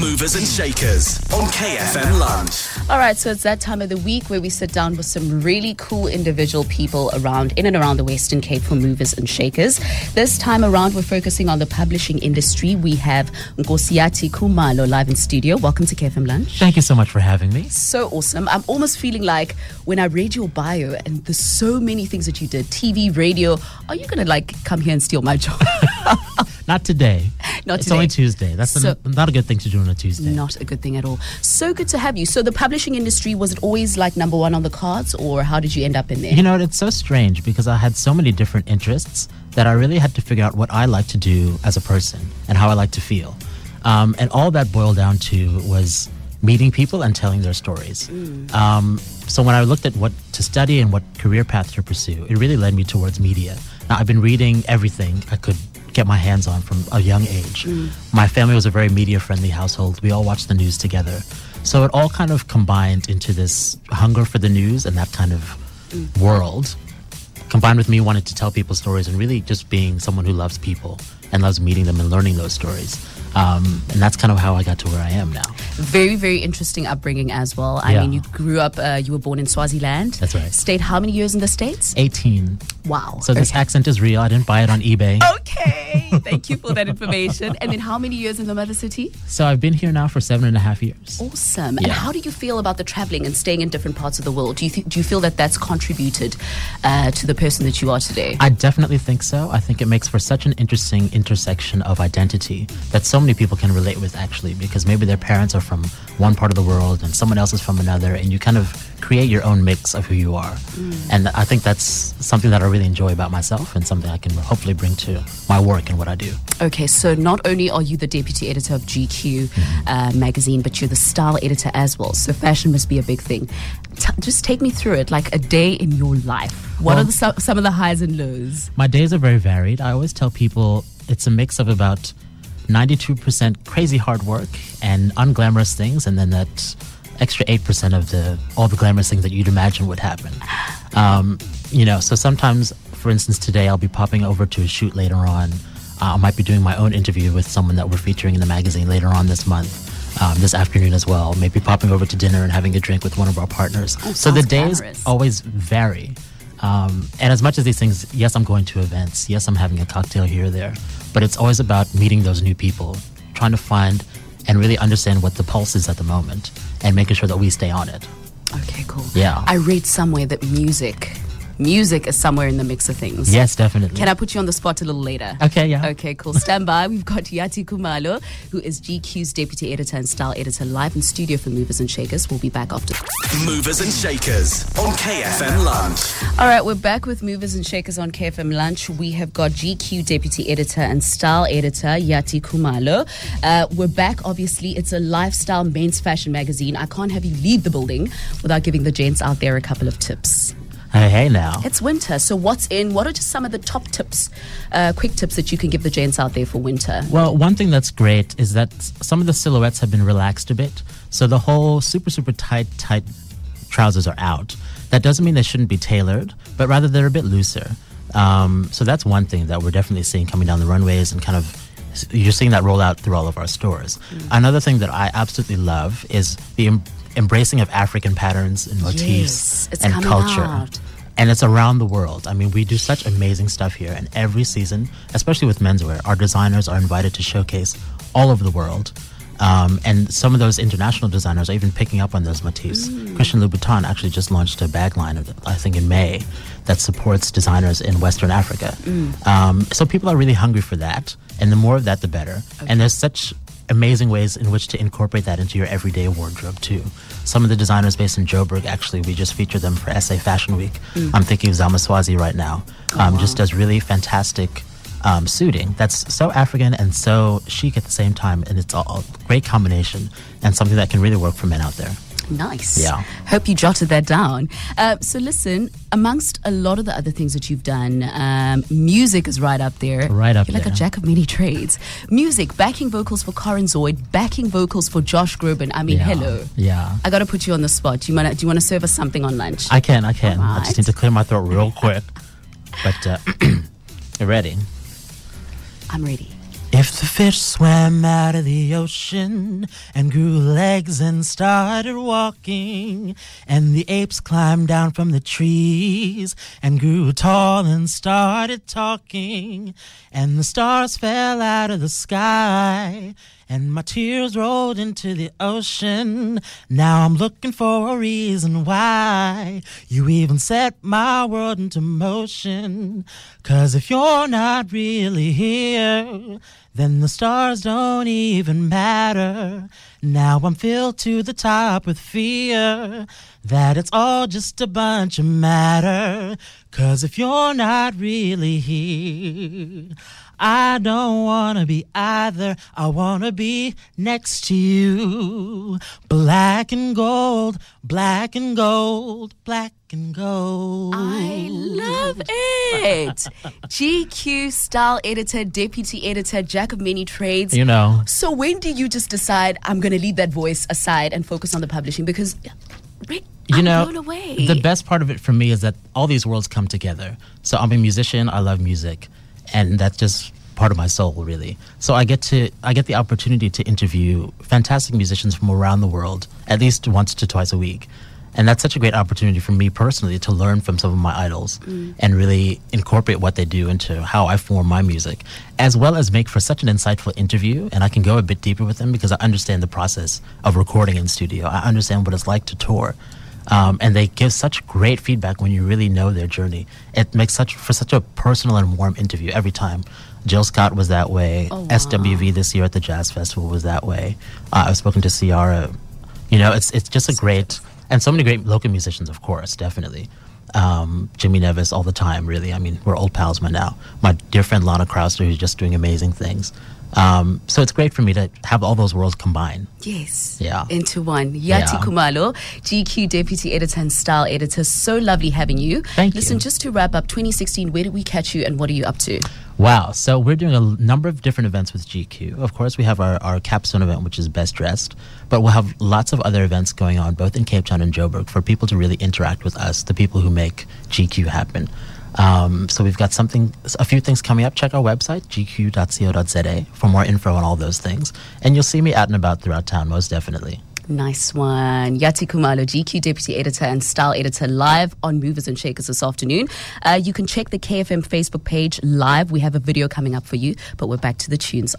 Movers and Shakers on KFM Lunch. All right, so it's that time of the week where we sit down with some really cool individual people around in and around the Western Cape for movers and shakers. This time around, we're focusing on the publishing industry. We have Nkosiyati Khumalo live in studio. Welcome to KFM Lunch. Thank you so much for having me. So awesome. I'm almost feeling like when I read your bio and there's so many things that you did TV, radio, are you going to like come here and steal my job? Not today. Not it's today. only Tuesday. That's So- an, not a good thing to do on a Tuesday. Not a good thing at all. So good to have you. So the publishing industry, was it always like number one on the cards or how did you end up in there? You know, it's so strange because I had so many different interests that I really had to figure out what I like to do as a person and how I like to feel. Um, and all that boiled down to was meeting people and telling their stories. Um, so when I looked at what to study and what career path to pursue, it really led me towards media. Now, I've been reading everything I could get my hands on from a young age. Mm. My family was a very media friendly household. We all watched the news together. So it all kind of combined into this hunger for the news and that kind of mm. world combined with me wanting to tell people stories and really just being someone who loves people and loves meeting them and learning those stories. Um, and that's kind of how I got to where I am now. Very, very interesting upbringing as well. I Yeah. mean, you grew up, uh, you were born in Swaziland. That's right. Stayed how many years in the States? 18. Wow. So this accent is real. I didn't buy it on eBay. Okay. Thank you for that information. And then how many years in the mother city? So I've been here now for seven and a half years. Awesome. And how do you feel about the traveling and staying in different parts of the world? Do you, th- do you feel that that's contributed uh, to the person that you are today? I definitely think so. I think it makes for such an interesting intersection of identity that so many people can relate with, actually, because maybe their parents are from one part of the world and someone else is from another, and you kind of create your own mix of who you are. And I think that's something that I really enjoy about myself and something I can hopefully bring to my work and what I do. Okay, so not only are you the deputy editor of GQ Mm-hmm. uh, magazine, but you're the style editor as well. So fashion must be a big thing. T- just take me through it, like a day in your life. What Well- are the, so- some of the highs and lows? My days are very varied. I always tell people it's a mix of about 92% crazy hard work and unglamorous things, and then that extra 8% of the all the glamorous things that you'd imagine would happen. Um, you know, so sometimes, for instance, today I'll be popping over to a shoot later on. Uh, I might be doing my own interview with someone that we're featuring in the magazine later on this month. Um, this afternoon as well, maybe popping over to dinner and having a drink with one of our partners. so the days glamorous. always vary. Um, and as much as these things, yes, I'm going to events, yes, I'm having a cocktail here or there, but it's always about meeting those new people, trying to find and really understand what the pulse is at the moment, and making sure that we stay on it. Okay, cool. Yeah. I read somewhere that music, music is somewhere in the mix of things. Yes, definitely. Can I put you on the spot a little later? Okay, yeah. Okay, cool. Stand by. We've got Yati Khumalo, who is GQ's deputy editor and style editor, live in studio for Movers and Shakers. We'll be back after. Movers and Shakers on KFM Lunch. All right, we're back with Movers and Shakers on KFM Lunch. We have got GQ deputy editor and style editor Yati Khumalo. Uh, we're back. Obviously, it's a lifestyle men's fashion magazine. I can't have you leave the building without giving the gents out there a couple of tips. Hey, hey now. It's winter, so what's in? What are just some of the top tips, uh, quick tips that you can give the gents out there for winter? Well, one thing that's great is that some of the silhouettes have been relaxed a bit. So the whole super, super tight, tight trousers are out. That doesn't mean they shouldn't be tailored, but rather they're a bit looser. Um, so that's one thing that we're definitely seeing coming down the runways and kind of you're seeing that roll out through all of our stores. Another thing that I absolutely love is the embracing of African patterns and motifs Yes, and culture out. and it's around the world. I mean, we do such amazing stuff here, and every season, especially with menswear, our designers are invited to showcase all over the world. Um, and some of those international designers are even picking up on those motifs. Christian Louboutin actually just launched a bag line, of, I think in May, that supports designers in Western Africa. Um, so people are really hungry for that, and the more of that, the better. And there's such amazing ways in which to incorporate that into your everyday wardrobe too. Some of the designers based in Joburg, actually, we just featured them for SA Fashion Week. I'm thinking of Zama Swazi right now. Um, Just does really fantastic um, suiting that's so African and so chic at the same time, and it's a great combination and something that can really work for men out there. Nice. Yeah. Hope you jotted that down. Uh, so, listen, amongst a lot of the other things that you've done, um, music is right up there. Right up You're like a jack of many trades. Music, backing vocals for Karen Zoid, backing vocals for Josh Groban. I mean, Yeah. hello. Yeah. I got to put you on the spot. Do you want to? Do you want to serve us something on lunch? I can, I can. I just need to clear my throat real quick. But uh, you ready? I'm ready. If the fish swam out of the ocean and grew legs and started walking, and the apes climbed down from the trees and grew tall and started talking, and the stars fell out of the sky, and my tears rolled into the ocean. Now I'm looking for a reason why you even set my world into motion. Cause if you're not really here, then the stars don't even matter. Now I'm filled to the top with fear that it's all just a bunch of matter. Cause if you're not really here, I don't wanna be either. I wanna be next to you. Black and gold, black and gold, black gold. I love it. GQ style editor, deputy editor, jack of many trades. You know. So when do you just decide I'm going to leave that voice aside and focus on the publishing? Because Rick, you I'm know, blown away. the best part of it for me is that all these worlds come together. So I'm a musician. I love music, and that's just part of my soul, really. So I get to I get the opportunity to interview fantastic musicians from around the world at least once to twice a week. And that's such a great opportunity for me personally to learn from some of my idols and really incorporate what they do into how I form my music, as well as make for such an insightful interview. And I can go a bit deeper with them because I understand the process of recording in studio. I understand what it's like to tour. Um, and they give such great feedback when you really know their journey. It makes such for such a personal and warm interview every time. Jill Scott was that way. Oh, wow. SWV this year at the Jazz Festival was that way. Uh, I've spoken to Ciara. You know, it's it's just a great and so many great local musicians, of course, definitely. Um, Jimmy Nevis all the time, really. I mean, we're old pals by now. My dear friend Lana Krauser, who's just doing amazing things. Um, so it's great for me to have all those worlds combined. Yes. Yeah. Into one. Yati Yeah. Khumalo, GQ deputy editor and style editor. So lovely having you. Thank Listen, you. just to wrap up 2016, where did we catch you and what are you up to? Wow. So we're doing a number of different events with GQ. Of course, we have our, our capstone event, which is Best Dressed, but we'll have lots of other events going on, both in Cape Town and Joburg, for people to really interact with us, the people who make GQ happen. Um, so we've got something, a few things coming up. Check our website, gq.co.za, for more info on all those things. And you'll see me out and about throughout town, most definitely. Nice one. Yati Khumalo, GQ deputy editor and style editor, live on Movers and Shakers this afternoon. Uh, you can check the KFM Facebook page live. We have a video coming up for you, but we're back to the tunes.